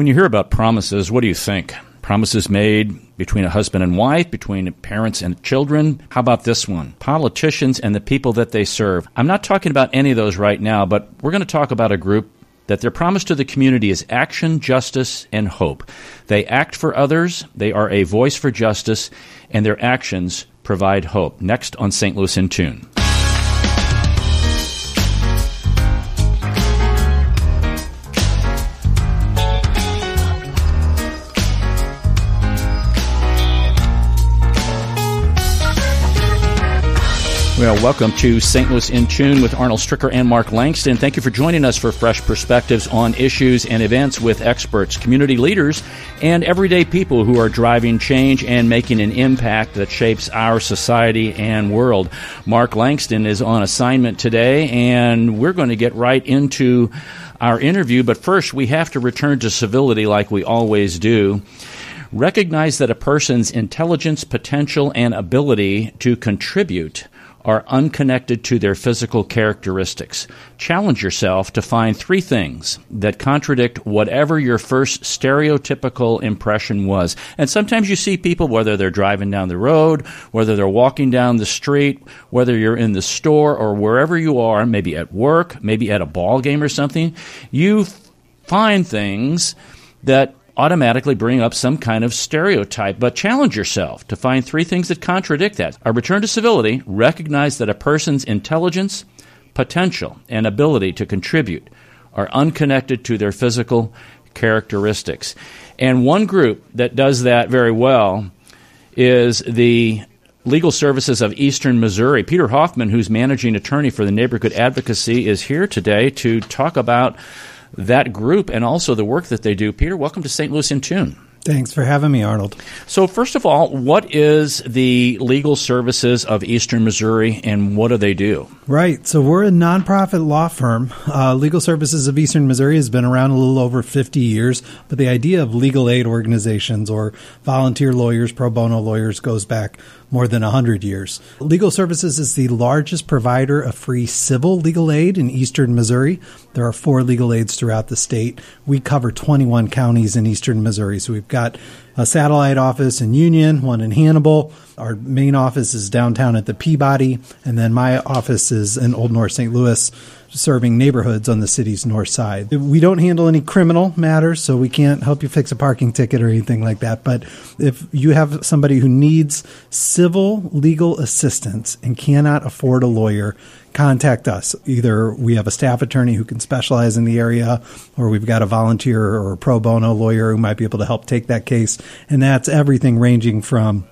When you hear about promises, what do you think? Promises made between a husband and wife, between parents and children. How about this one? Politicians and the people that they serve. I'm not talking about any of those right now, but we're going to talk about a group that their promise to the community is action, justice, and hope. They act for others, they are a voice for justice, and their actions provide hope. Next on St. Louis in Tune. Well, welcome to St. Louis in Tune with Arnold Stricker and Mark Langston. Thank you for joining us for fresh perspectives on issues and events with experts, community leaders, and everyday people who are driving change and making an impact that shapes our society and world. Mark Langston is on assignment today, and we're going to get right into our interview. But first, we have to return to civility like we always do. Recognize that a person's intelligence, potential, and ability to contribute are unconnected to their physical characteristics. Challenge yourself to find three things that contradict whatever your first stereotypical impression was. And sometimes you see people, whether they're driving down the road, whether they're walking down the street, whether you're in the store or wherever you are, maybe at work, maybe at a ball game or something, you find things that automatically bring up some kind of stereotype, but challenge yourself to find three things that contradict that. A return to civility, recognize that a person's intelligence, potential, and ability to contribute are unconnected to their physical characteristics. And one group that does that very well is the Legal Services of Eastern Missouri. Peter Hoffman, who's managing attorney for the Neighborhood Advocacy, is here today to talk about that group and also the work that they do. Peter, welcome to St. Louis in Tune. Thanks for having me, Arnold. So, first of all, what is the Legal Services of Eastern Missouri and what do they do? Right. So, we're a nonprofit law firm. Uh, legal Services of Eastern Missouri has been around a little over 50 years, but the idea of legal aid organizations or volunteer lawyers, pro bono lawyers goes back more than 100 years. Legal Services is the largest provider of free civil legal aid in eastern Missouri. There are four legal aids throughout the state. We cover 21 counties in eastern Missouri. So we've got a satellite office in Union, one in Hannibal. Our main office is downtown at the Peabody, and then my office is in Old North St. Louis serving neighborhoods on the city's north side. We don't handle any criminal matters, so we can't help you fix a parking ticket or anything like that. But if you have somebody who needs civil legal assistance and cannot afford a lawyer, contact us. Either we have a staff attorney who can specialize in the area, or we've got a volunteer or a pro bono lawyer who might be able to help take that case. And that's everything ranging from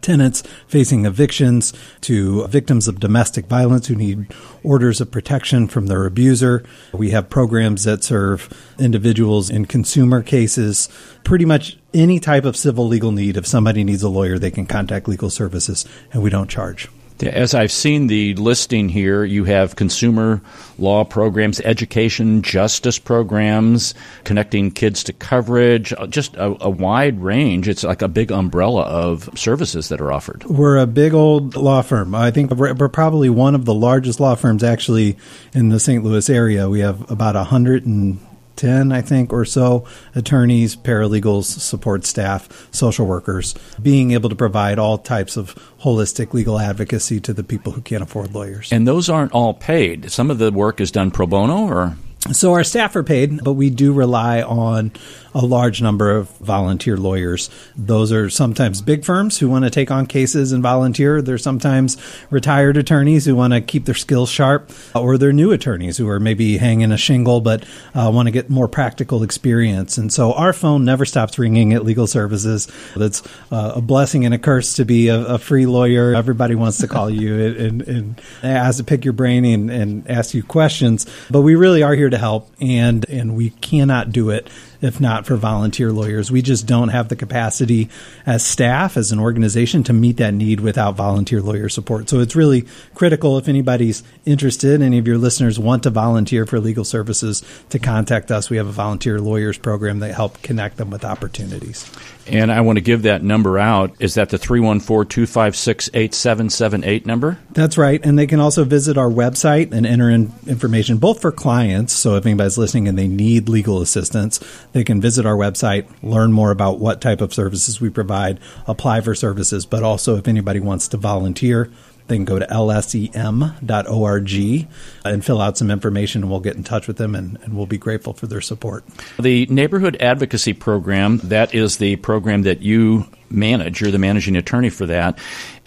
tenants facing evictions to victims of domestic violence who need orders of protection from their abuser. We have programs that serve individuals in consumer cases. Pretty much any type of civil legal need, if somebody needs a lawyer, they can contact legal services and we don't charge. As I've seen the listing here, you have consumer law programs, education, justice programs, connecting kids to coverage, uh, just a, a, wide range. It's like a big umbrella of services that are offered. We're a big old law firm. I think we're, we're probably one of the largest law firms actually in the St. Louis area. We have about a hundred and 10, I think, or so attorneys, paralegals, support staff, social workers, being able to provide all types of holistic legal advocacy to the people who can't afford lawyers. And those aren't all paid. Some of the work is done pro bono or? So our staff are paid, but we do rely on a large number of volunteer lawyers. Those are sometimes big firms who want to take on cases and volunteer. They're sometimes retired attorneys who want to keep their skills sharp, or they're new attorneys who are maybe hanging a shingle but uh, want to get more practical experience. And so our phone never stops ringing at Legal Services. That's uh, a blessing and a curse to be a, a free lawyer. Everybody wants to call you and, and, and to pick your brain and, and ask you questions, but we really are here to help, and and we cannot do it if not for volunteer lawyers. We just don't have the capacity as staff, as an organization, to meet that need without volunteer lawyer support. So it's really critical if anybody's interested, any of your listeners want to volunteer for legal services, to contact us. We have a volunteer lawyers program that help connect them with opportunities. And I want to give that number out. Is that the 314 256 8778 number? That's right. And they can also visit our website and enter in information both for clients. So if anybody's listening and they need legal assistance, they can visit our website, learn more about what type of services we provide, apply for services, but also if anybody wants to volunteer, they can go to lsem.org uh, and fill out some information, and we'll get in touch with them, and, and, we'll be grateful for their support. The Neighborhood Advocacy Program, that is the program that you manage. You're the managing attorney for that.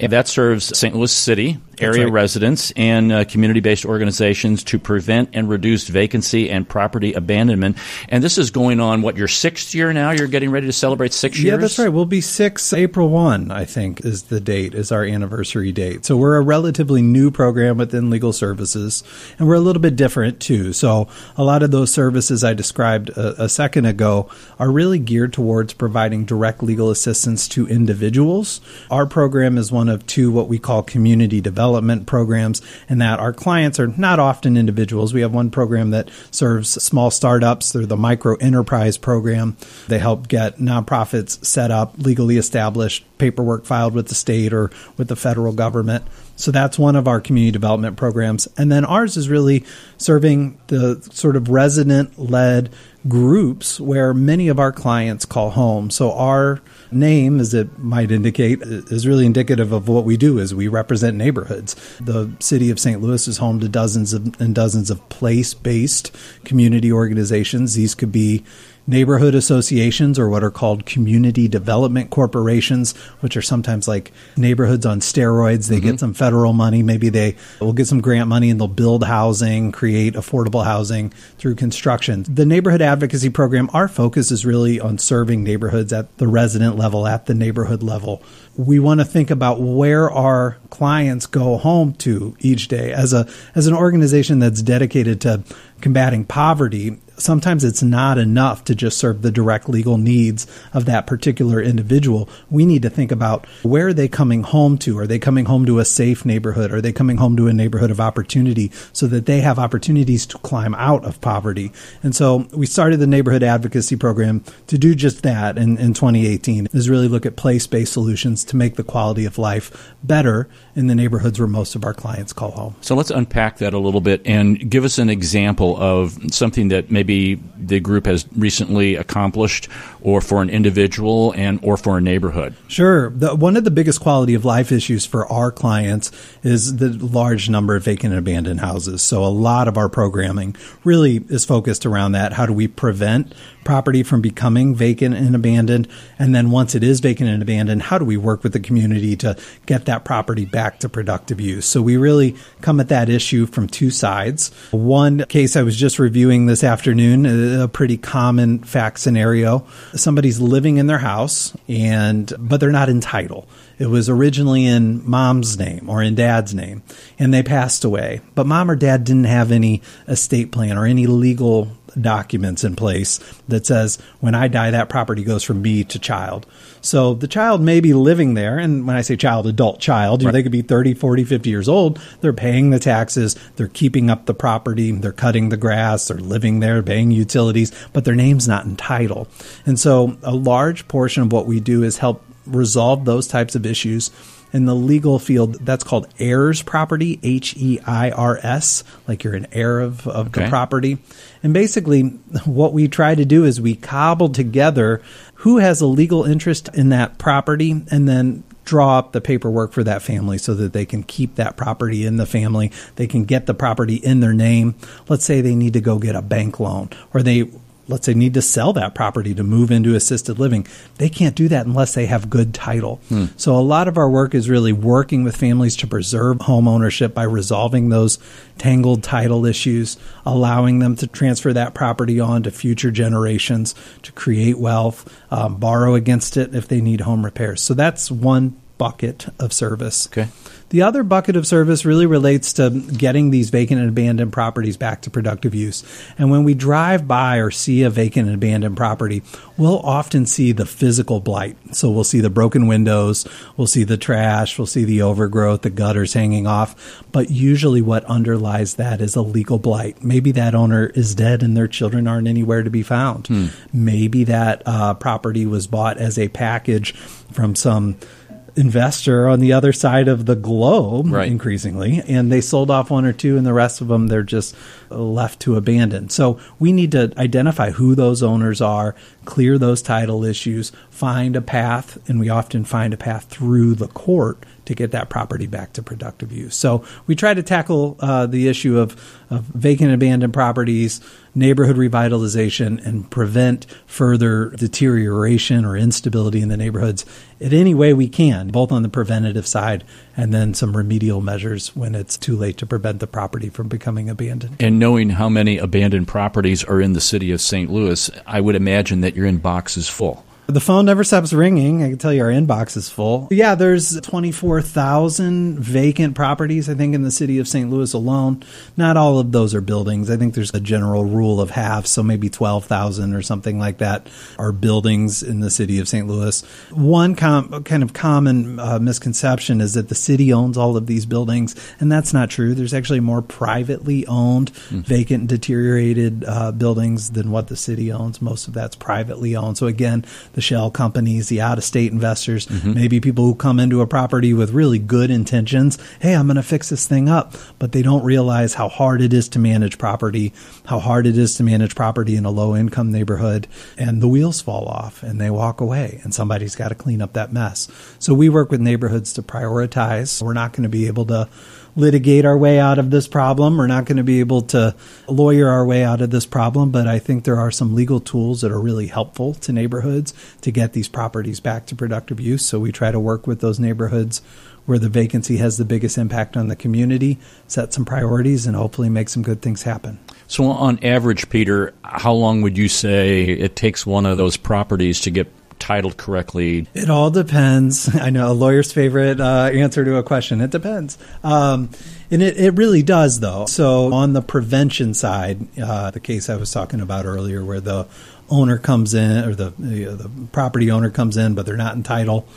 And that serves St. Louis City area right. residents and uh, community-based organizations to prevent and reduce vacancy and property abandonment. And this is going on what your sixth year now. You're getting ready to celebrate six years. Yeah, that's right. We'll be six April one. I think is the date is our anniversary date. So we're a relatively new program within legal services, and we're a little bit different too. So a lot of those services I described a, a second ago are really geared towards providing direct legal assistance to individuals. Our program is one of two what we call community development programs, and that our clients are not often individuals. We have one program that serves small startups. They're the micro enterprise program. They help get nonprofits set up, legally established, paperwork filed with the state or with the federal government. So that's one of our community development programs. And then ours is really serving the sort of resident led groups where many of our clients call home. So our name, as it might indicate, is really indicative of what we do is we represent neighborhoods. The city of St. Louis is home to dozens of, and dozens of place-based community organizations. These could be neighborhood associations or what are called community development corporations, which are sometimes like neighborhoods on steroids. They mm-hmm. get some federal money. Maybe they will get some grant money and they'll build housing, create affordable housing through construction. The neighborhood advocacy program, our focus is really on serving neighborhoods at the resident level, at the neighborhood level. We want to think about where our clients go home to each day as a as an organization that's dedicated to combating poverty sometimes it's not enough to just serve the direct legal needs of that particular individual. We need to think about where are they coming home to? Are they coming home to a safe neighborhood? Are they coming home to a neighborhood of opportunity so that they have opportunities to climb out of poverty? And so we started the neighborhood advocacy program to do just that in, in 2018 is really look at place-based solutions to make the quality of life better in the neighborhoods where most of our clients call home. So let's unpack that a little bit and give us an example of something that maybe the group has recently accomplished or for an individual and or for a neighborhood. Sure. The, one of the biggest quality of life issues for our clients is the large number of vacant and abandoned houses. So a lot of our programming really is focused around that. How do we prevent property from becoming vacant and abandoned? And then once it is vacant and abandoned, how do we work with the community to get that property back to productive use? So we really come at that issue from two sides. One case was just reviewing this afternoon, a pretty common fact scenario. Somebody's living in their house and but they're not entitled. It was originally in mom's name or in dad's name, and they passed away. But mom or dad didn't have any estate plan or any legal documents in place that says when I die, that property goes from me to child. So the child may be living there. And when I say child, adult child, right. they could be 30, 40, 50 years old. They're paying the taxes. They're keeping up the property. They're cutting the grass. They're living there, paying utilities, but their name's not in title. And so a large portion of what we do is help resolve those types of issues in the legal field, that's called heirs property, H E I R S, like you're an heir of, of okay. the property. And basically, what we try to do is we cobble together who has a legal interest in that property and then draw up the paperwork for that family so that they can keep that property in the family. They can get the property in their name. Let's say they need to go get a bank loan or they let's say need to sell that property to move into assisted living. They can't do that unless they have good title. Hmm. so a lot of our work is really working with families to preserve home ownership by resolving those tangled title issues allowing them to transfer that property on to future generations to create wealth um, borrow against it if they need home repairs. So that's one bucket of service. Okay the other bucket of service really relates to getting these vacant and abandoned properties back to productive use. And when we drive by or see a vacant and abandoned property, we'll often see the physical blight. So we'll see the broken windows, we'll see the trash, we'll see the overgrowth, the gutters hanging off. But usually what underlies that is a legal blight. Maybe that owner is dead and their children aren't anywhere to be found. Hmm. Maybe that uh, property was bought as a package from some investor on the other side of the globe Right. increasingly and they sold off one or two and the rest of them they're just left to abandon so we need to identify who those owners are clear those title issues find a path and we often find a path through the court to get that property back to productive use so we try to tackle uh, the issue of, of vacant abandoned properties neighborhood revitalization and prevent further deterioration or instability in the neighborhoods in any way we can, both on the preventative side and then some remedial measures when it's too late to prevent the property from becoming abandoned. And knowing how many abandoned properties are in the city of St. Louis, I would imagine that your inbox is full. The phone never stops ringing. I can tell you our inbox is full. Yeah, there's 24,000 vacant properties, I think, in the city of St. Louis alone. Not all of those are buildings. I think there's a general rule of half, so maybe 12,000 or something like that are buildings in the city of St. Louis. One com- kind of common uh, misconception is that the city owns all of these buildings, and that's not true. There's actually more privately owned, vacant, deteriorated uh, buildings than what the city owns. Most of that's privately owned. So again, the shell companies, the out of state investors, mm-hmm. maybe people who come into a property with really good intentions. Hey, I'm going to fix this thing up. But they don't realize how hard it is to manage property, how hard it is to manage property in a low income neighborhood. And the wheels fall off and they walk away, and somebody's got to clean up that mess. So we work with neighborhoods to prioritize. We're not going to be able to litigate our way out of this problem. We're not going to be able to lawyer our way out of this problem, but I think there are some legal tools that are really helpful to neighborhoods to get these properties back to productive use. So we try to work with those neighborhoods where the vacancy has the biggest impact on the community, set some priorities, and hopefully make some good things happen. So, on average, Peter, how long would you say it takes one of those properties to get titled correctly? It all depends. I know a lawyer's favorite uh, answer to a question. It depends. Um, and it, it really does, though. So, on the prevention side, uh, the case I was talking about earlier, where the owner comes in, or the, the, the property owner comes in, but they're not in title.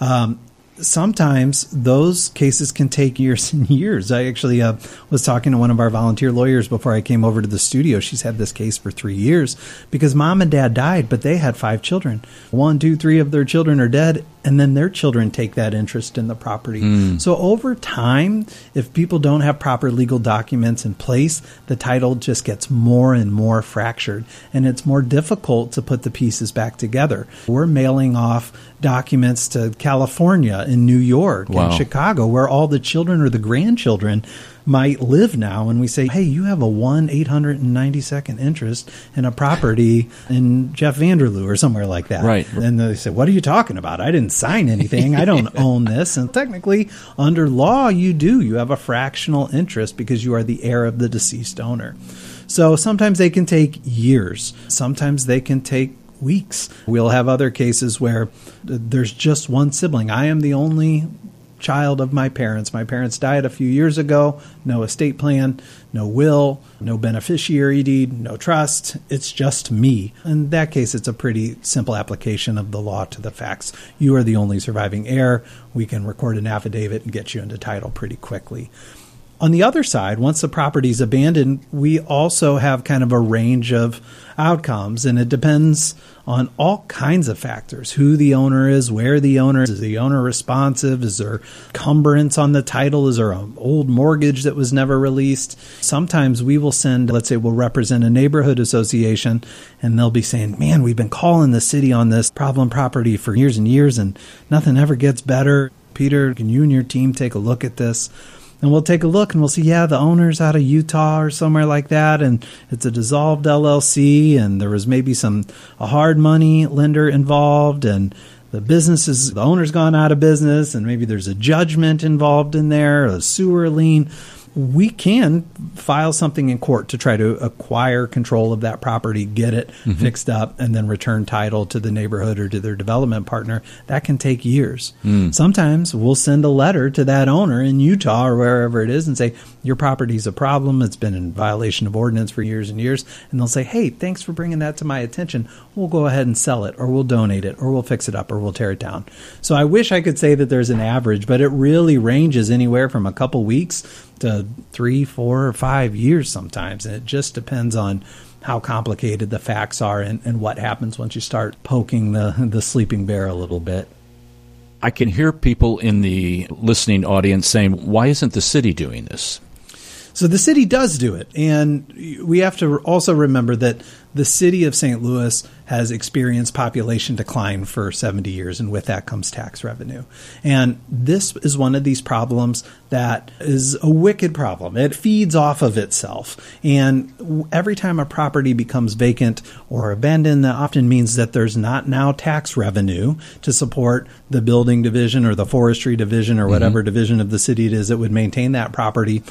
Um, sometimes those cases can take years and years. I actually uh, was talking to one of our volunteer lawyers before I came over to the studio. She's had this case for three years because mom and dad died, but they had five children. One, two, three of their children are dead, and then their children take that interest in the property. Hmm. So over time, if people don't have proper legal documents in place, the title just gets more and more fractured, and it's more difficult to put the pieces back together. We're mailing off documents to California and New York Wow. and Chicago, where all the children or the grandchildren might live now, and we say, "Hey, you have a one eight hundred and ninety second interest in a property in Jeff Vander Lou or somewhere like that." Right. And they say, "What are you talking about? I didn't sign anything. I don't own this." And technically, under law, you do. You have a fractional interest because you are the heir of the deceased owner. So sometimes they can take years. Sometimes they can take weeks. We'll have other cases where there's just one sibling. I am the only child of my parents. My parents died a few years ago. No estate plan, no will, no beneficiary deed, no trust. It's just me. In that case, it's a pretty simple application of the law to the facts. You are the only surviving heir. We can record an affidavit and get you into title pretty quickly. On the other side, once the property is abandoned, we also have kind of a range of outcomes, and it depends on all kinds of factors who the owner is, where the owner is. Is the owner responsive? Is there cumbrance on the title? Is there an old mortgage that was never released? Sometimes we will send, let's say, we'll represent a neighborhood association, and they'll be saying, Man, we've been calling the city on this problem property for years and years, and nothing ever gets better. Peter, can you and your team take a look at this? And we'll take a look and we'll see yeah the owner's out of utah or somewhere like that and it's a dissolved llc and there was maybe some a hard money lender involved and the business is the owner's gone out of business and maybe there's a judgment involved in there a sewer lien we can file something in court to try to acquire control of that property, get it mm-hmm. fixed up, and then return title to the neighborhood or to their development partner. That can take years. Mm. Sometimes we'll send a letter to that owner in Utah or wherever it is and say, Your property's a problem. It's been in violation of ordinance for years and years. And they'll say, Hey, thanks for bringing that to my attention. We'll go ahead and sell it, or we'll donate it, or we'll fix it up, or we'll tear it down. So I wish I could say that there's an average, but it really ranges anywhere from a couple weeks to three, four, or five years sometimes. And it just depends on how complicated the facts are and, and what happens once you start poking the, the sleeping bear a little bit. I can hear people in the listening audience saying, why isn't the city doing this? So the city does do it. And we have to also remember that the city of St. Louis has experienced population decline for 70 years, and with that comes tax revenue. And this is one of these problems that is a wicked problem. It feeds off of itself. And every time a property becomes vacant or abandoned, that often means that there's not now tax revenue to support the building division or the forestry division or mm-hmm. whatever mm-hmm. division of the city it is that would maintain that property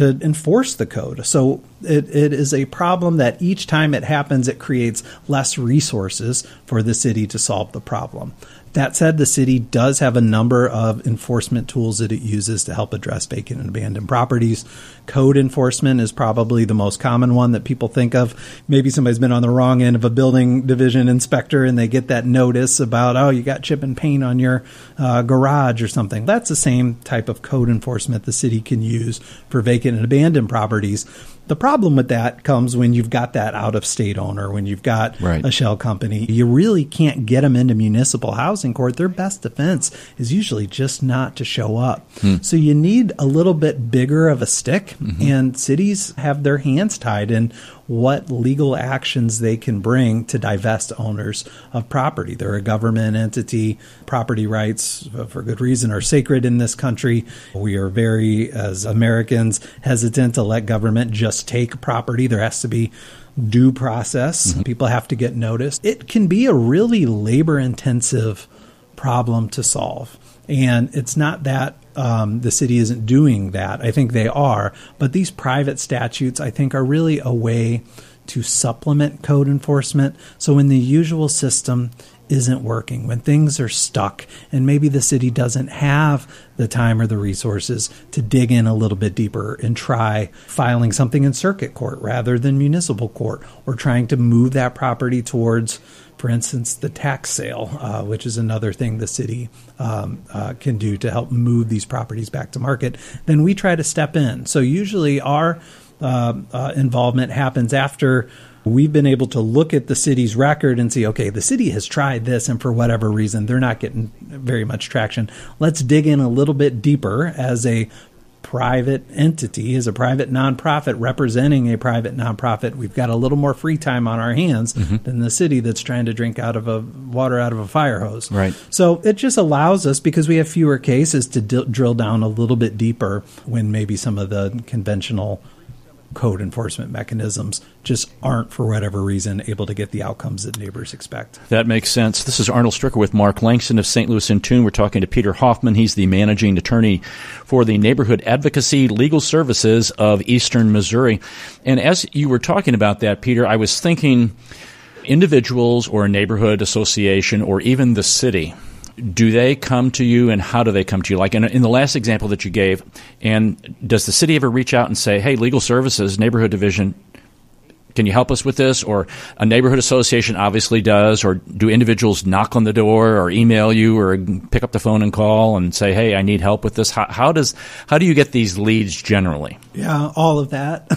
to enforce the code. So it, it is a problem that each time it happens, it creates less resources for the city to solve the problem. That said, the city does have a number of enforcement tools that it uses to help address vacant and abandoned properties. Code enforcement is probably the most common one that people think of. Maybe somebody's been on the wrong end of a building division inspector and they get that notice about, oh, you got chip and paint on your uh, garage or something. That's the same type of code enforcement the city can use for vacant and abandoned properties. The problem with that comes when you've got that out of state owner, when you've got right. a shell company. You really can't get them into municipal housing court. Their best defense is usually just not to show up. Hmm. So you need a little bit bigger of a stick, mm-hmm. and cities have their hands tied in what legal actions they can bring to divest owners of property. They're a government entity. Property rights, uh, for good reason, are sacred in this country. We are very, as Americans, hesitant to let government just take property. There has to be due process. Mm-hmm. People have to get noticed. It can be a really labor intensive problem to solve. And it's not that um, the city isn't doing that. I think they are. But these private statutes, I think, are really a way to supplement code enforcement. So when the usual system isn't working, when things are stuck, and maybe the city doesn't have the time or the resources to dig in a little bit deeper and try filing something in circuit court rather than municipal court, or trying to move that property towards for instance, the tax sale, uh, which is another thing the city um, uh, can do to help move these properties back to market, then we try to step in. So usually our uh, uh, involvement happens after we've been able to look at the city's record and see, okay, the city has tried this, and for whatever reason, they're not getting very much traction. Let's dig in a little bit deeper as a private entity, as a private nonprofit representing a private nonprofit, we've got a little more free time on our hands mm-hmm. than the city that's trying to drink out of a water out of a fire hose. Right. So it just allows us because we have fewer cases to d- drill down a little bit deeper when maybe some of the conventional code enforcement mechanisms just aren't, for whatever reason, able to get the outcomes that neighbors expect. That makes sense. This is Arnold Stricker with Mark Langston of St. Louis in Tune. We're talking to Peter Hoffman. He's the managing attorney for the Neighborhood Advocacy Legal Services of Eastern Missouri. And as you were talking about that, Peter, I was thinking individuals or a neighborhood association or even the city do they come to you and how do they come to you? Like in, in, the last example that you gave, and does the city ever reach out and say, hey, legal services, neighborhood division, can you help us with this? Or a neighborhood association obviously does. Or do individuals knock on the door or email you or pick up the phone and call and say, "Hey, I need help with this"? How, how does how do you get these leads generally? Yeah, all of that.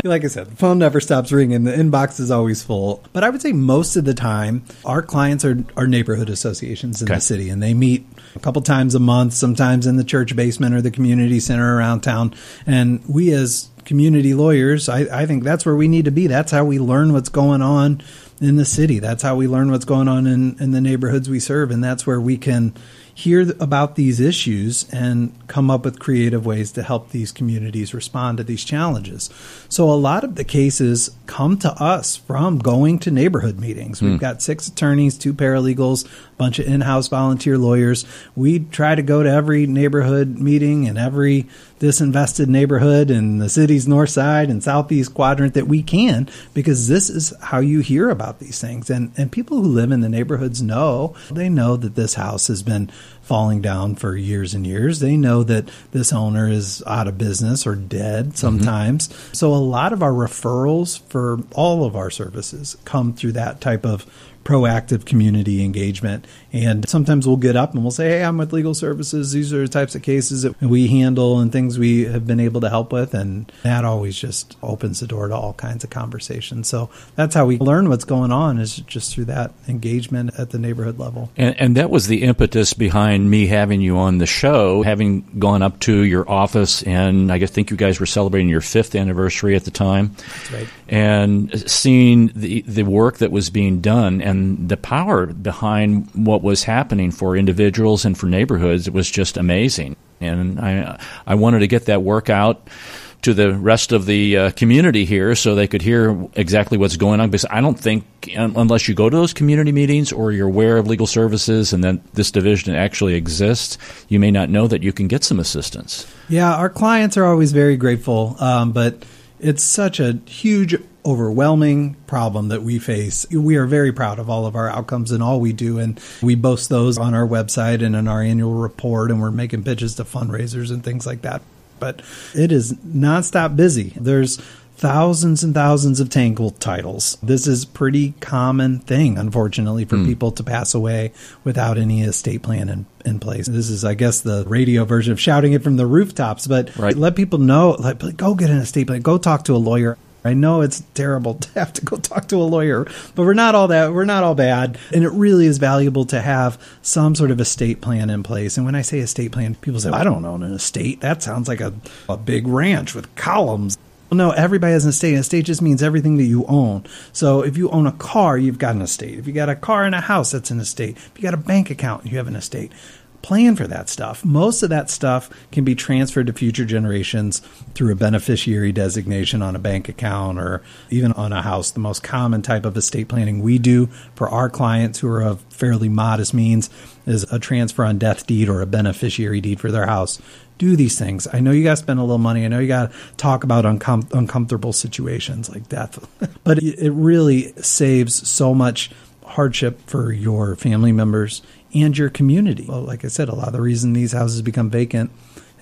like I said, the phone never stops ringing. The inbox is always full. But I would say most of the time, our clients are, are neighborhood associations in okay. the city, and they meet a couple times a month, sometimes in the church basement or the community center around town. And we as community lawyers, I, I think that's where we need to be. That's how we learn what's going on in the city. That's how we learn what's going on in, in the neighborhoods we serve. And that's where we can hear about these issues and come up with creative ways to help these communities respond to these challenges. So a lot of the cases come to us from going to neighborhood meetings. We've mm. got six attorneys, two paralegals, bunch of in-house volunteer lawyers. We try to go to every neighborhood meeting and every disinvested neighborhood in the city's north side and southeast quadrant that we can because this is how you hear about these things and and people who live in the neighborhoods know they know that this house has been falling down for years and years. They know that this owner is out of business or dead mm-hmm. sometimes. Mm-hmm. So a lot of our referrals for all of our services come through that type of proactive community engagement. And sometimes we'll get up and we'll say, Hey, I'm with legal services. These are the types of cases that we handle and things we have been able to help with. And that always just opens the door to all kinds of conversations. So that's how we learn what's going on is just through that engagement at the neighborhood level. And, and that was the impetus behind me having you on the show, having gone up to your office. And I think you guys were celebrating your fifth anniversary at the time. That's right. And seeing the, the work that was being done and the power behind what was happening for individuals and for neighborhoods it was just amazing. And I I wanted to get that work out to the rest of the uh, community here so they could hear exactly what's going on because I don't think unless you go to those community meetings or you're aware of legal services and that this division actually exists, you may not know that you can get some assistance. Yeah, our clients are always very grateful, um, but it's such a huge overwhelming problem that we face. We are very proud of all of our outcomes and all we do, and we boast those on our website and in our annual report, and we're making pitches to fundraisers and things like that. But it is nonstop busy. There's thousands and thousands of tangled titles. This is pretty common thing, unfortunately, for mm. people to pass away without any estate plan in, in place. This is, I guess, the radio version of shouting it from the rooftops. But right. let people know, like, go get an estate plan, go talk to a lawyer. I know it's terrible to have to go talk to a lawyer, but we're not all that we're not all bad, and it really is valuable to have some sort of estate plan in place. And when I say estate plan, people say, "I don't own an estate. That sounds like a, a big ranch with columns." Well, no, everybody has an estate. An estate just means everything that you own. So if you own a car, you've got an estate. If you got a car and a house, that's an estate. If you got a bank account, you have an estate plan for that stuff. Most of that stuff can be transferred to future generations through a beneficiary designation on a bank account or even on a house. The most common type of estate planning we do for our clients who are of fairly modest means is a transfer on death deed or a beneficiary deed for their house. Do these things. I know you got to spend a little money. I know you got to talk about uncom- uncomfortable situations like death, but it really saves so much hardship for your family members and your community. Well, like I said, a lot of the reason these houses become vacant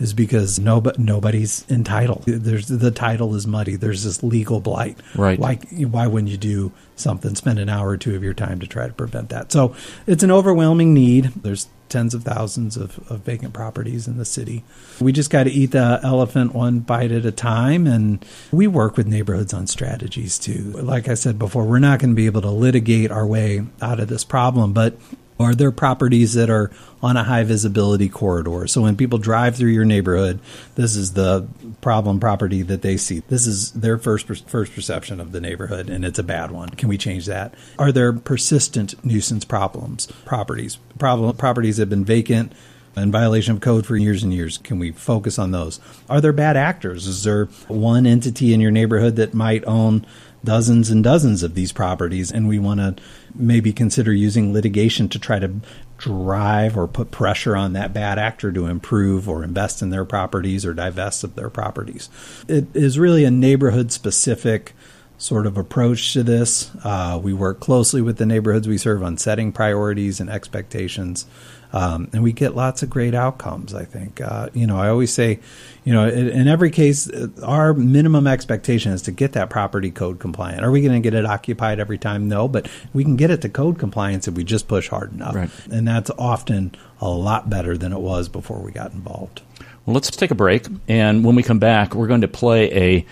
is because nobody, nobody's entitled. There's the title is muddy. There's this legal blight. Right. Like why wouldn't you do something? Spend an hour or two of your time to try to prevent that. So it's an overwhelming need. There's tens of thousands of, of vacant properties in the city. We just got to eat the elephant one bite at a time, and we work with neighborhoods on strategies too. Like I said before, we're not going to be able to litigate our way out of this problem, but are there properties that are on a high visibility corridor? So when people drive through your neighborhood, this is the problem property that they see. This is their first first perception of the neighborhood, and it's a bad one. Can we change that? Are there persistent nuisance problems? Properties, problem properties that have been vacant in violation of code for years and years. Can we focus on those? Are there bad actors? Is there one entity in your neighborhood that might own dozens and dozens of these properties, and we want to maybe consider using litigation to try to drive or put pressure on that bad actor to improve or invest in their properties or divest of their properties. It is really a neighborhood specific sort of approach to this. Uh, we work closely with the neighborhoods we serve on setting priorities and expectations. Um, and we get lots of great outcomes. I think, uh, you know, I always say, you know, in, in, every case, uh, our minimum expectation is to get that property code compliant. Are we going to get it occupied every time? No, but we can get it to code compliance if we just push hard enough. Right. And that's often a lot better than it was before we got involved. Well, let's take a break, and when we come back, we're going to play a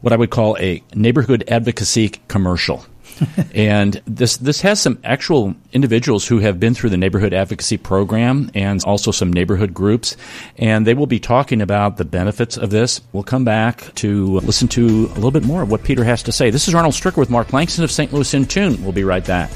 what I would call a neighborhood advocacy commercial. and this this has some actual individuals who have been through the neighborhood advocacy program and also some neighborhood groups, and they will be talking about the benefits of this. We'll come back to listen to a little bit more of what Peter has to say. This is Arnold Stricker with Mark Langston of St. Louis in Tune. We'll be right back.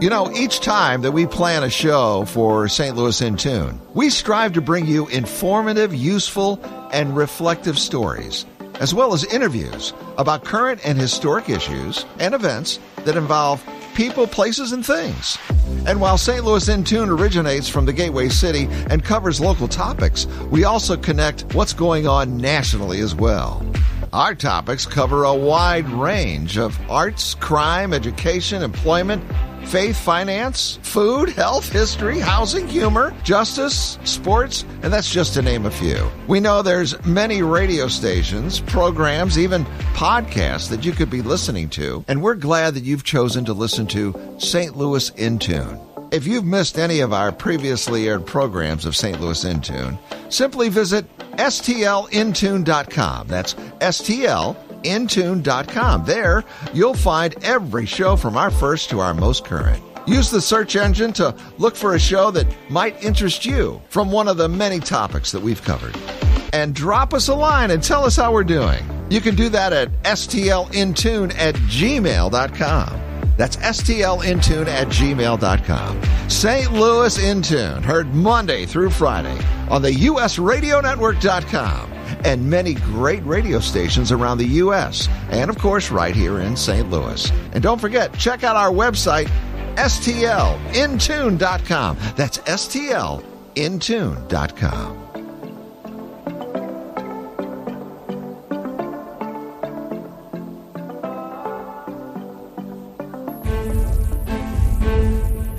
You know, each time that we plan a show for St. Louis in Tune, we strive to bring you informative, useful, and reflective stories, as well as interviews about current and historic issues and events that involve people, places, and things. And while St. Louis in Tune originates from the Gateway City and covers local topics, we also connect what's going on nationally as well. Our topics cover a wide range of arts, crime, education, employment, faith, finance, food, health, history, housing, humor, justice, sports, and that's just to name a few. We know there's many radio stations, programs, even podcasts that you could be listening to, and we're glad that you've chosen to listen to St. Louis in Tune. If you've missed any of our previously aired programs of St. Louis in Tune, simply visit stlintune.com. That's stlintune.com. There, you'll find every show from our first to our most current. Use the search engine to look for a show that might interest you from one of the many topics that we've covered. And drop us a line and tell us how we're doing. You can do that at stlintune at gmail.com. That's stlintune at gmail.com. St. Louis in Tune, heard Monday through Friday on the usradionetwork.com and many great radio stations around the U.S. and, of course, right here in St. Louis. And don't forget, check out our website, stlintune.com. That's stlintune.com.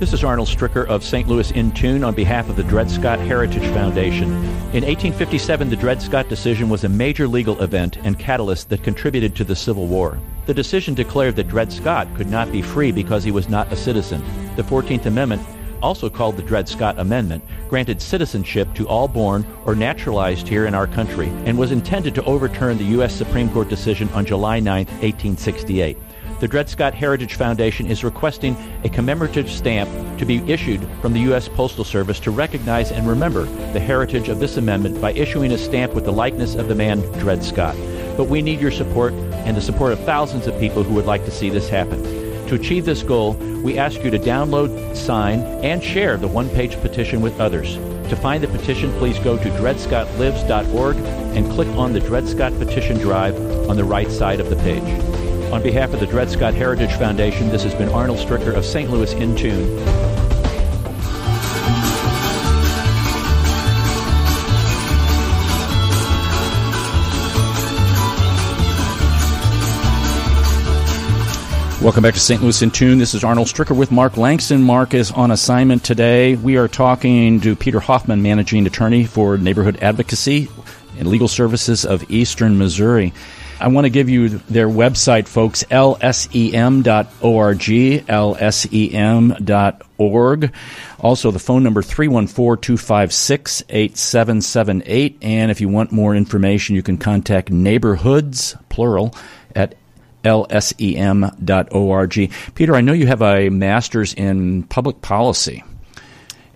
This is Arnold Stricker of St. Louis in Tune on behalf of the Dred Scott Heritage Foundation. In 1857, the Dred Scott decision was a major legal event and catalyst that contributed to the Civil War. The decision declared that Dred Scott could not be free because he was not a citizen. The 14th Amendment, also called the Dred Scott Amendment, granted citizenship to all born or naturalized here in our country and was intended to overturn the U.S. Supreme Court decision on July 9, 1868 the Dred Scott Heritage Foundation is requesting a commemorative stamp to be issued from the U.S. Postal Service to recognize and remember the heritage of this amendment by issuing a stamp with the likeness of the man Dred Scott. But we need your support and the support of thousands of people who would like to see this happen. To achieve this goal, we ask you to download, sign, and share the one page petition with others. To find the petition, please go to dredscottlives.org and click on the Dred Scott Petition Drive on the right side of the page. On behalf of the Dred Scott Heritage Foundation, this has been Arnold Stricker of St. Louis in Tune. Welcome back to St. Louis in Tune. This is Arnold Stricker with Mark Langston. Mark is on assignment today. We are talking to Peter Hoffman, managing attorney for neighborhood advocacy and legal services of Eastern Missouri. I want to give you their website, folks, lsem.org, lsem.org. Also, the phone number 314-256-8778. And if you want more information, you can contact neighborhoods, plural, at lsem.org. Peter, I know you have a master's in public policy.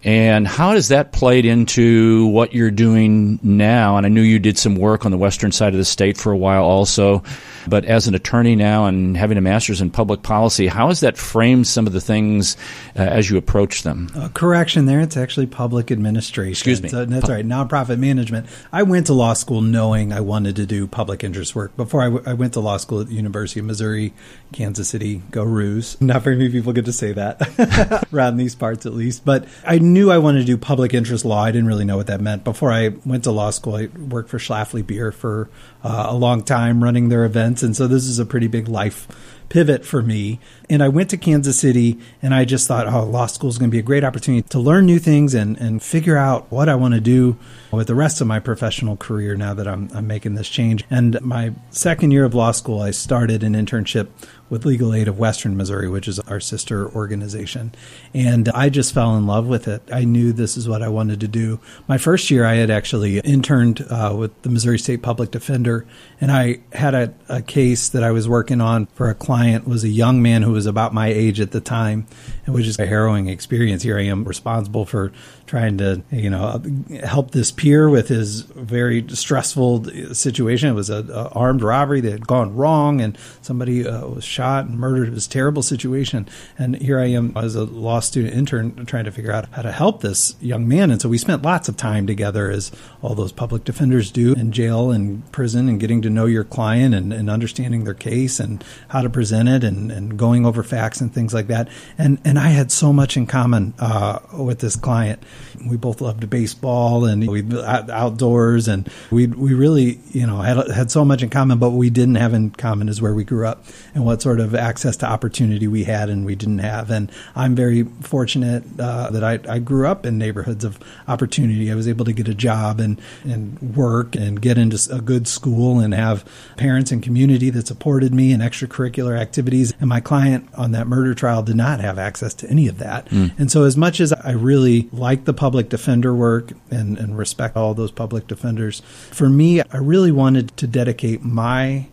And how does that played into what you're doing now? And I knew you did some work on the western side of the state for a while also. But as an attorney now and having a master's in public policy, how has that framed some of the things uh, as you approach them? Uh, correction there, it's actually public administration. Excuse me. So that's right, nonprofit management. I went to law school knowing I wanted to do public interest work. Before I, w- I went to law school at the University of Missouri, Kansas City, go Roos. Not very many people get to say that around these parts at least. But I knew I wanted to do public interest law. I didn't really know what that meant. Before I went to law school, I worked for Schlafly Beer for uh, a long time running their events. And so this is a pretty big life pivot for me. And I went to Kansas City and I just thought, oh, law school is going to be a great opportunity to learn new things and, and figure out what I want to do with the rest of my professional career now that I'm, I'm making this change. And my second year of law school, I started an internship with Legal Aid of Western Missouri, which is our sister organization. And I just fell in love with it. I knew this is what I wanted to do. My first year, I had actually interned uh, with the Missouri State Public Defender, and I had a, a case that I was working on for a client was a young man who was about my age at the time. It was just a harrowing experience. Here I am responsible for trying to, you know, help this peer with his very stressful situation. It was an armed robbery that had gone wrong, and somebody uh, was shot and murdered. It was a terrible situation. And here I am as a law student intern trying to figure out how to help this young man. And so we spent lots of time together, as all those public defenders do, in jail and prison, and getting to know your client and, and understanding their case and how to present it, and, and going over facts and things like that. And and I had so much in common uh, with this client. We both loved baseball and we outdoors, and we we really you know had had so much in common. But what we didn't have in common is where we grew up and what sort of access to opportunity we had and we didn't have. And I'm very fortunate uh, that I, I grew up in neighborhoods of opportunity. I was able to get a job and and work and get into a good school and have parents and community that supported me and extracurricular activities. And my client on that murder trial did not have access to any of that. Mm. And so, as much as I really like the public defender work and, and respect all those public defenders, for me, I really wanted to dedicate my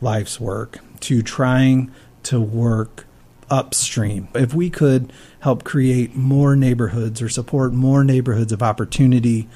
life's work to trying to work upstream. If we could help create more neighborhoods or support more neighborhoods of opportunity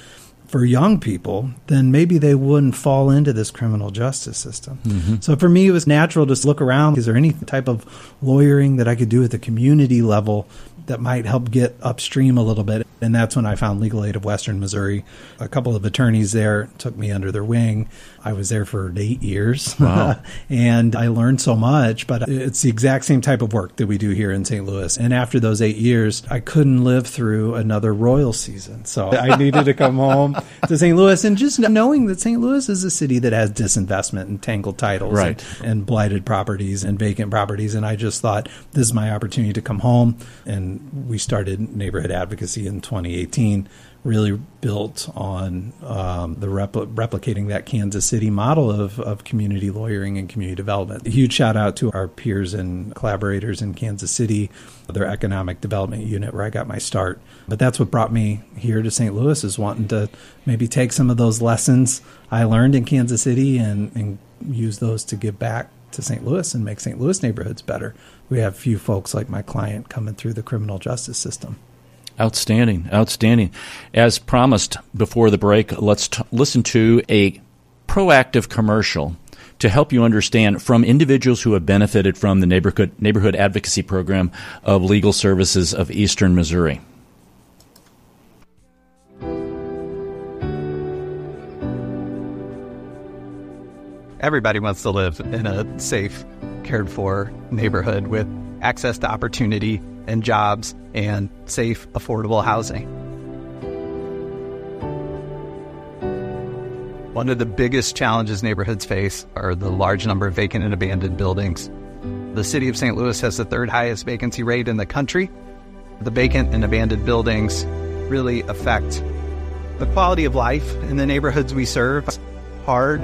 for young people, then maybe they wouldn't fall into this criminal justice system. Mm-hmm. So for me, it was natural to look around. Is there any type of lawyering that I could do at the community level that might help get upstream a little bit. And that's when I found Legal Aid of Western Missouri. A couple of attorneys there took me under their wing. I was there for eight years. Wow. and I learned so much, but it's the exact same type of work that we do here in St. Louis. And after those eight years, I couldn't live through another Royal season. So I needed to come home to St. Louis. And just knowing that St. Louis is a city that has disinvestment and tangled titles right. and, and blighted properties and vacant properties. And I just thought this is my opportunity to come home and we started neighborhood advocacy in 2018 really built on um, the repl- replicating that Kansas City model of, of community lawyering and community development. A huge shout out to our peers and collaborators in Kansas City, their economic development unit where I got my start. But that's what brought me here to St. Louis is wanting to maybe take some of those lessons I learned in Kansas City and, and use those to give back to St. Louis and make St. Louis neighborhoods better. We have few folks like my client coming through the criminal justice system. Outstanding, outstanding. As promised before the break, let's t- listen to a proactive commercial to help you understand from individuals who have benefited from the neighborhood neighborhood advocacy program of Legal Services of Eastern Missouri. Everybody wants to live in a safe, cared for neighborhood with access to opportunity and jobs and safe, affordable housing. One of the biggest challenges neighborhoods face are the large number of vacant and abandoned buildings. The city of St. Louis has the third highest vacancy rate in the country. The vacant and abandoned buildings really affect the quality of life in the neighborhoods we serve. Hard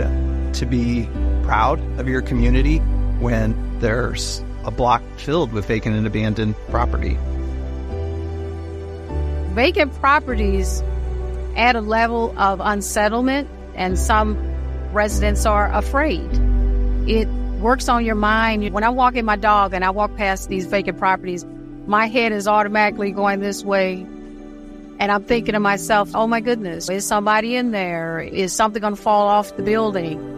to be proud of your community when there's a block filled with vacant and abandoned property. Vacant properties add a level of unsettlement, and some residents are afraid. It works on your mind. When I'm walking my dog and I walk past these vacant properties, my head is automatically going this way. And I'm thinking to myself, oh my goodness, is somebody in there? Is something going to fall off the building?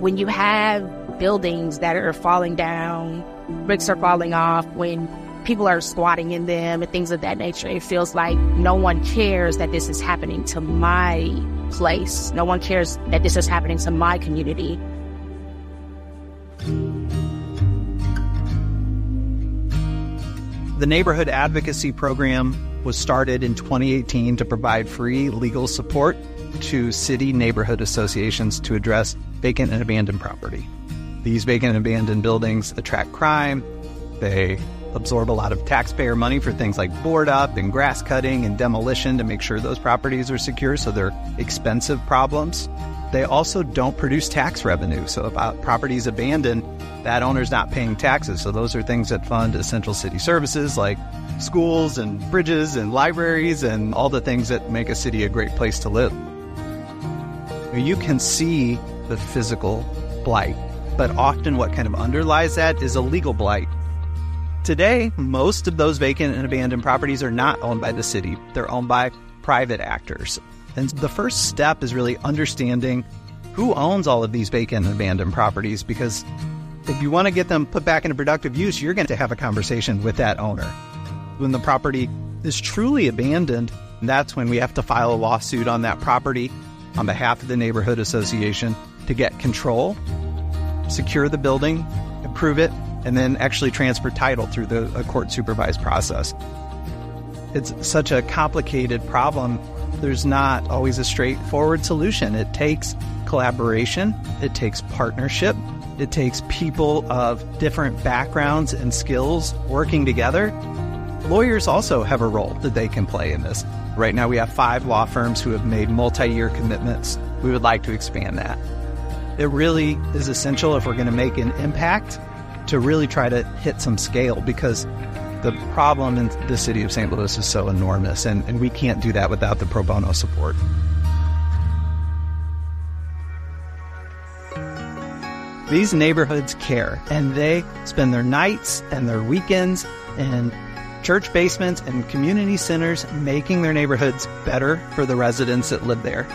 When you have buildings that are falling down, bricks are falling off, when people are squatting in them and things of that nature, it feels like no one cares that this is happening to my place. No one cares that this is happening to my community. The Neighborhood Advocacy Program was started in 2018 to provide free legal support to city neighborhood associations to address vacant and abandoned property. These vacant and abandoned buildings attract crime. They absorb a lot of taxpayer money for things like board up and grass cutting and demolition to make sure those properties are secure, so they're expensive problems. They also don't produce tax revenue. So if a property is abandoned, that owner's not paying taxes. So those are things that fund essential city services like schools and bridges and libraries and all the things that make a city a great place to live. You can see the physical blight but often what kind of underlies that is a legal blight. Today, most of those vacant and abandoned properties are not owned by the city, they're owned by private actors. And the first step is really understanding who owns all of these vacant and abandoned properties because if you want to get them put back into productive use, you're going to have a conversation with that owner. When the property is truly abandoned, that's when we have to file a lawsuit on that property on behalf of the neighborhood association to get control secure the building, improve it, and then actually transfer title through the court supervised process. It's such a complicated problem. There's not always a straightforward solution. It takes collaboration, it takes partnership, it takes people of different backgrounds and skills working together. Lawyers also have a role that they can play in this. Right now, we have five law firms who have made multi year commitments. We would like to expand that. It really is essential if we're going to make an impact to really try to hit some scale because the problem in the city of St. Louis is so enormous, and, and we can't do that without the pro bono support. These neighborhoods care, and they spend their nights and their weekends in church basements and community centers making their neighborhoods better for the residents that live there.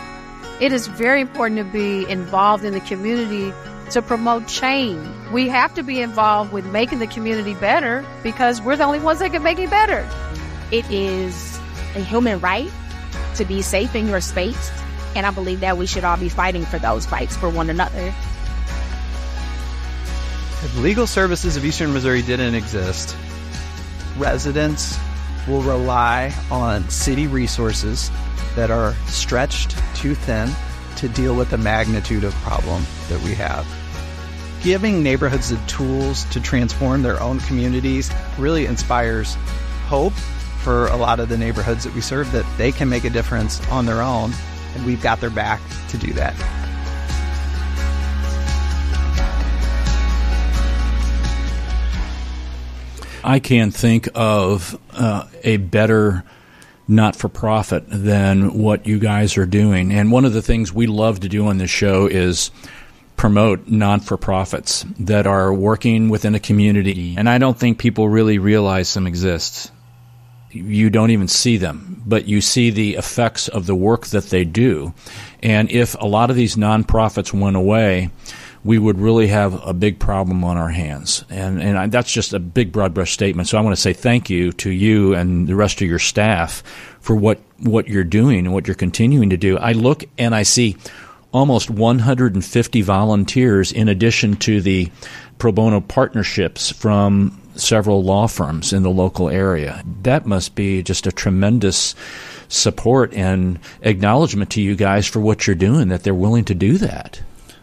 It is very important to be involved in the community to promote change. We have to be involved with making the community better because we're the only ones that can make it better. It is a human right to be safe in your space, and I believe that we should all be fighting for those fights for one another. If legal services of Eastern Missouri didn't exist, residents will rely on city resources that are stretched too thin to deal with the magnitude of problem that we have. Giving neighborhoods the tools to transform their own communities really inspires hope for a lot of the neighborhoods that we serve that they can make a difference on their own, and we've got their back to do that. I can't think of uh, a better not for profit than what you guys are doing. And one of the things we love to do on this show is promote non for profits that are working within a community. And I don't think people really realize them exist. You don't even see them, but you see the effects of the work that they do. And if a lot of these nonprofits went away, we would really have a big problem on our hands. And, and I, that's just a big broad brush statement. So I want to say thank you to you and the rest of your staff for what, what you're doing and what you're continuing to do. I look and I see almost 150 volunteers in addition to the pro bono partnerships from several law firms in the local area. That must be just a tremendous support and acknowledgement to you guys for what you're doing, that they're willing to do that.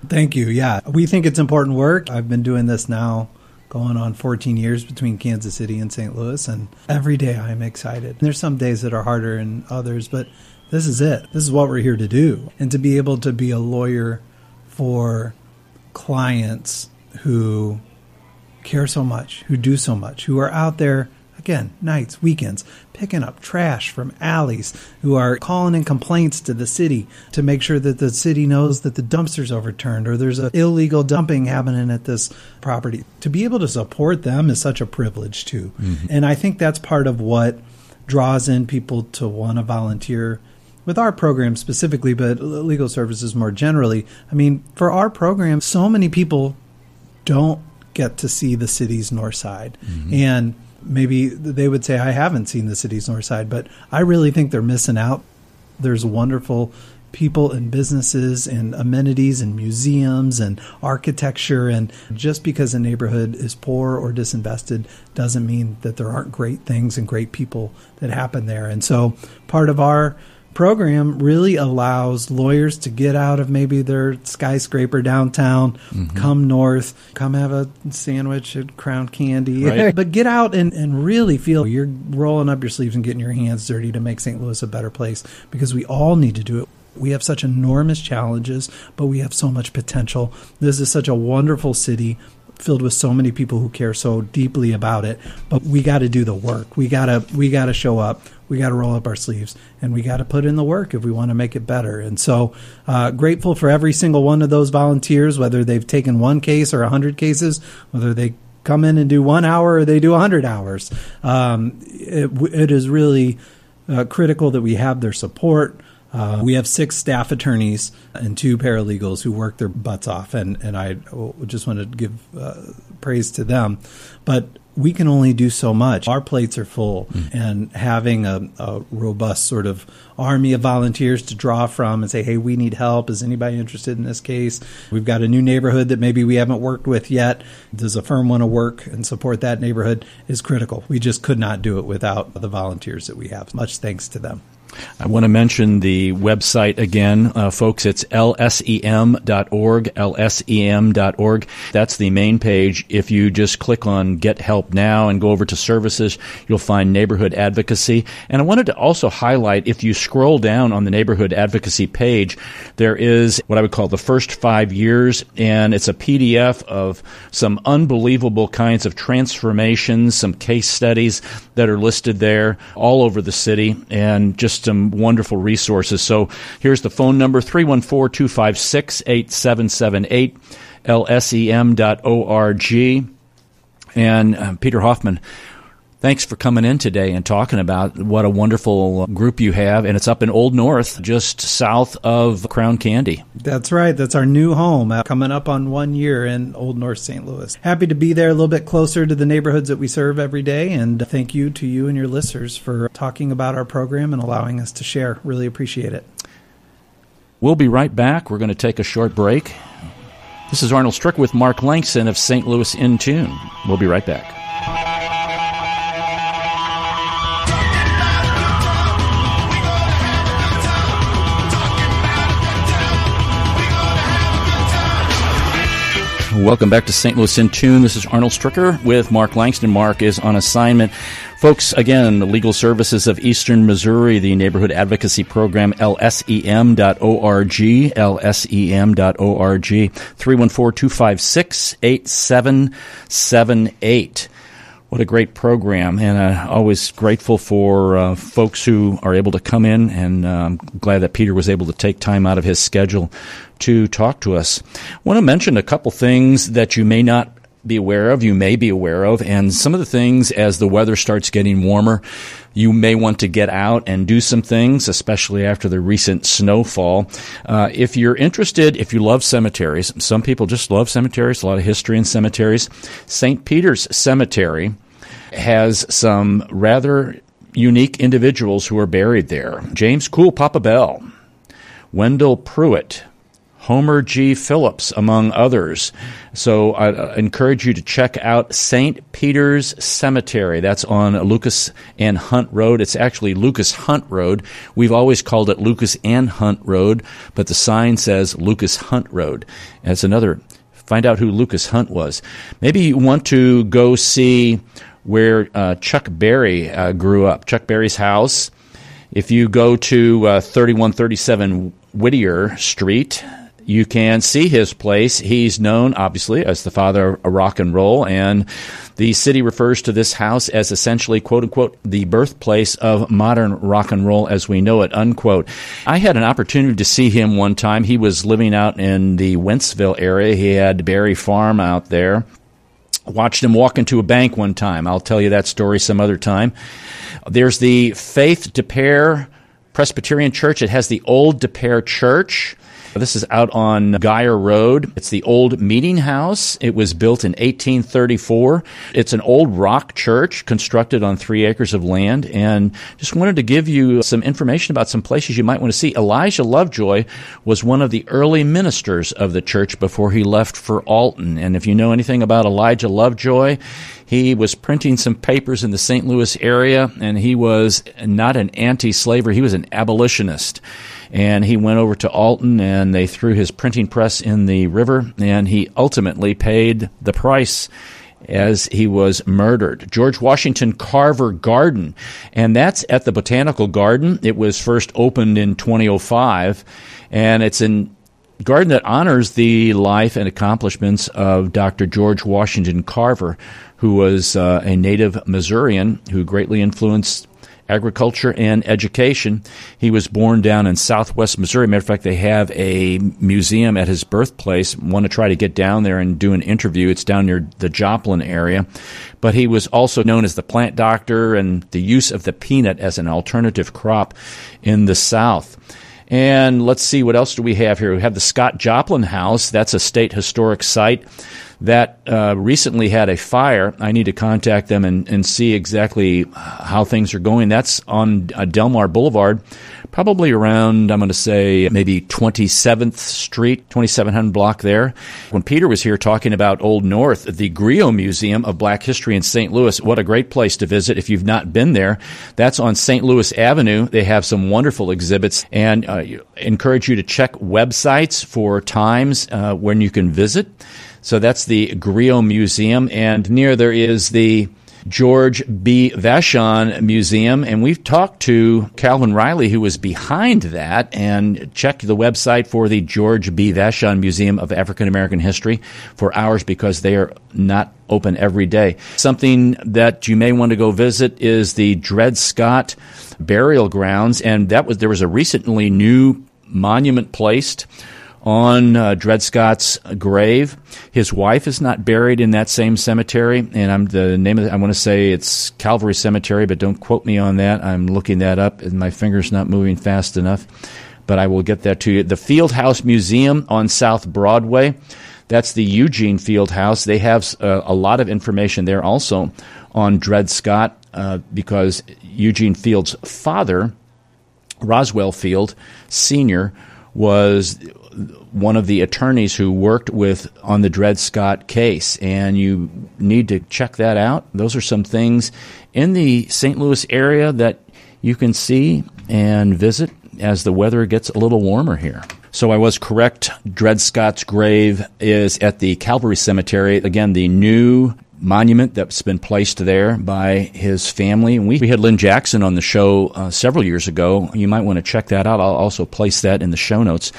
Thank you. Yeah, we think it's important work. I've been doing this now going on 14 years between Kansas City and St. Louis, and every day I'm excited. There's some days that are harder than others, but this is it. This is what we're here to do. And to be able to be a lawyer for clients who care so much, who do so much, who are out there again, nights, weekends, picking up trash from alleys, who are calling in complaints to the city to make sure that the city knows that the dumpster's overturned or there's a illegal dumping happening at this property. To be able to support them is such a privilege too. Mm-hmm. And I think that's part of what draws in people to want to volunteer with our program specifically, but legal services more generally. I mean, for our program, so many people don't get to see the city's north side. Mm-hmm. And maybe they would say I haven't seen the city's north side, but I really think they're missing out. There's wonderful people and businesses and amenities and museums and architecture and just because a neighborhood is poor or disinvested doesn't mean that there aren't great things and great people that happen there. And so part of our program really allows lawyers to get out of maybe their skyscraper downtown, mm-hmm. come north, come have a sandwich at Crown Candy, right. but get out and, and really feel you're rolling up your sleeves and getting your hands dirty to make St. Louis a better place because we all need to do it. We have such enormous challenges, but we have so much potential. This is such a wonderful city filled with so many people who care so deeply about it but we got to do the work we got to we got to show up we got to roll up our sleeves and we got to put in the work if we want to make it better. And so, uh, grateful for every single one of those volunteers, whether they've taken one case or a hundred cases, whether they come in and do one hour or they do a hundred hours. Um, it, it is really uh, critical that we have their support. Uh, we have six staff attorneys and two paralegals who work their butts off, and, and I just want to give uh, praise to them. But we can only do so much. Our plates are full, mm. and having a, a, robust sort of army of volunteers to draw from and say, hey, we need help. Is anybody interested in this case? We've got a new neighborhood that maybe we haven't worked with yet. Does a firm want to work and support that neighborhood? Is critical. We just could not do it without the volunteers that we have. Much thanks to them. I want to mention the website again, uh, folks. It's lsem.org, lsem.org. That's the main page. If you just click on Get Help Now and go over to services, you'll find neighborhood advocacy. And I wanted to also highlight if you scroll down on the neighborhood advocacy page, there is what I would call the first five years, and it's a PDF of some unbelievable kinds of transformations, some case studies that are listed there all over the city, and just some wonderful resources. So here's the phone number 314 256 8778, lsem.org. And uh, Peter Hoffman, Thanks for coming in today and talking about what a wonderful group you have. And it's up in Old North, just south of Crown Candy. That's right. That's our new home uh, coming up on one year in Old North St. Louis. Happy to be there a little bit closer to the neighborhoods that we serve every day. And thank you to you and your listeners for talking about our program and allowing us to share. Really appreciate it. We'll be right back. We're going to take a short break. This is Arnold Strick with Mark Langston of St. Louis in Tune. We'll be right back. Welcome back to St. Louis in Tune. This is Arnold Stricker with Mark Langston. Mark is on assignment. Folks, again, the Legal Services of Eastern Missouri, the Neighborhood Advocacy Program, lsem.org, lsem.org, 314-256-8778. What a great program, and uh, always grateful for uh, folks who are able to come in, and uh, I'm glad that Peter was able to take time out of his schedule to talk to us. I want to mention a couple things that you may not be aware of, you may be aware of, and some of the things as the weather starts getting warmer, you may want to get out and do some things, especially after the recent snowfall. Uh, if you're interested, if you love cemeteries, some people just love cemeteries, a lot of history in cemeteries. St. Peter's Cemetery has some rather unique individuals who are buried there. James Cool Papa Bell, Wendell Pruitt, Homer G. Phillips, among others. So I encourage you to check out St. Peter's Cemetery. That's on Lucas and Hunt Road. It's actually Lucas Hunt Road. We've always called it Lucas and Hunt Road, but the sign says Lucas Hunt Road. That's another. Find out who Lucas Hunt was. Maybe you want to go see where uh, Chuck Berry uh, grew up. Chuck Berry's house. If you go to uh, 3137 Whittier Street, you can see his place. He's known, obviously, as the father of rock and roll, and the city refers to this house as essentially, quote unquote, the birthplace of modern rock and roll as we know it, unquote. I had an opportunity to see him one time. He was living out in the Wentzville area. He had Berry Farm out there. Watched him walk into a bank one time. I'll tell you that story some other time. There's the Faith Des Peres Presbyterian Church. It has the old Des Peres Church. This is out on Geyer Road. It's the old meeting house. It was built in 1834. It's an old rock church constructed on three acres of land. And just wanted to give you some information about some places you might want to see. Elijah Lovejoy was one of the early ministers of the church before he left for Alton. And if you know anything about Elijah Lovejoy, he was printing some papers in the St. Louis area, and he was not an anti slaver, he was an abolitionist and he went over to Alton and they threw his printing press in the river and he ultimately paid the price as he was murdered. George Washington Carver Garden, and that's at the Botanical Garden. It was first opened in 2005, and it's a garden that honors the life and accomplishments of Dr. George Washington Carver, who was uh, a native Missourian who greatly influenced agriculture and education. He was born down in southwest Missouri. Matter of fact, they have a museum at his birthplace. Want to try to get down there and do an interview. It's down near the Joplin area. But he was also known as the plant doctor and the use of the peanut as an alternative crop in the South. And let's see, what else do we have here? We have the Scott Joplin House. That's a state historic site that uh, recently had a fire. I need to contact them and, and see exactly how things are going. That's on uh, Delmar Boulevard, probably around, I'm going to say, maybe 27th Street, 2700 block there. When Peter was here talking about Old North, the Griot Museum of Black History in St. Louis, what a great place to visit if you've not been there. That's on St. Louis Avenue. They have some wonderful exhibits and uh, encourage you to check websites for times uh, when you can visit. So that's the Griot Museum, and near there is the George B. Vashon Museum, and we've talked to Calvin Riley, who was behind that, and checked the website for the George B. Vashon Museum of African American History for hours because they are not open every day. Something that you may want to go visit is the Dred Scott Burial Grounds, and that was there was a recently new monument placed on uh, Dred Scott's grave. His wife is not buried in that same cemetery, and I'm the name of I want to say it's Calvary Cemetery, but don't quote me on that. I'm looking that up, and my finger's not moving fast enough. But I will get that to you. The Field House Museum on South Broadway. That's the Eugene Field House. They have uh, a lot of information there also on Dred Scott uh, because Eugene Field's father, Roswell Field Sr., was one of the attorneys who worked with on the Dred Scott case, and you need to check that out. Those are some things in the St. Louis area that you can see and visit as the weather gets a little warmer here. So I was correct. Dred Scott's grave is at the Calvary Cemetery. Again, the new monument that's been placed there by his family. And we, we had Lynne Jackson on the show uh, several years ago. You might want to check that out. I'll also place that in the show notes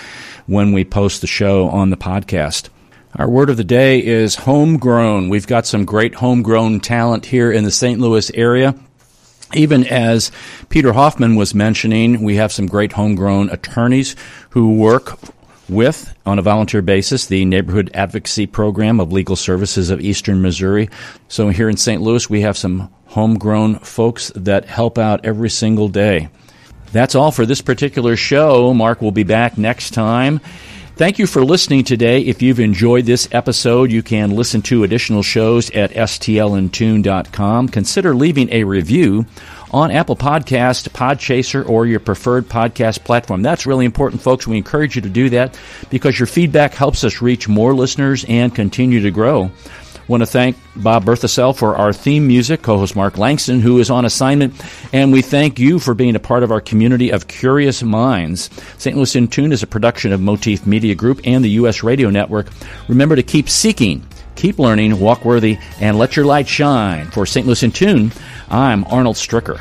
when we post the show on the podcast. Our word of the day is homegrown. We've got some great homegrown talent here in the St. Louis area. Even as Peter Hoffman was mentioning, we have some great homegrown attorneys who work with, on a volunteer basis, the Neighborhood Advocacy Program of Legal Services of Eastern Missouri. So here in St. Louis, we have some homegrown folks that help out every single day. That's all for this particular show. Mark will be back next time. Thank you for listening today. If you've enjoyed this episode, you can listen to additional shows at stlintune.com. Consider leaving a review on Apple Podcast, Podchaser, or your preferred podcast platform. That's really important, folks. We encourage you to do that because your feedback helps us reach more listeners and continue to grow. Want to thank Bob Berthasell for our theme music, co-host Mark Langston, who is on assignment, and we thank you for being a part of our community of curious minds. St. Louis in Tune is a production of Motif Media Group and the U.S. Radio Network. Remember to keep seeking, keep learning, walk worthy, and let your light shine. For St. Louis in Tune, I'm Arnold Stricker.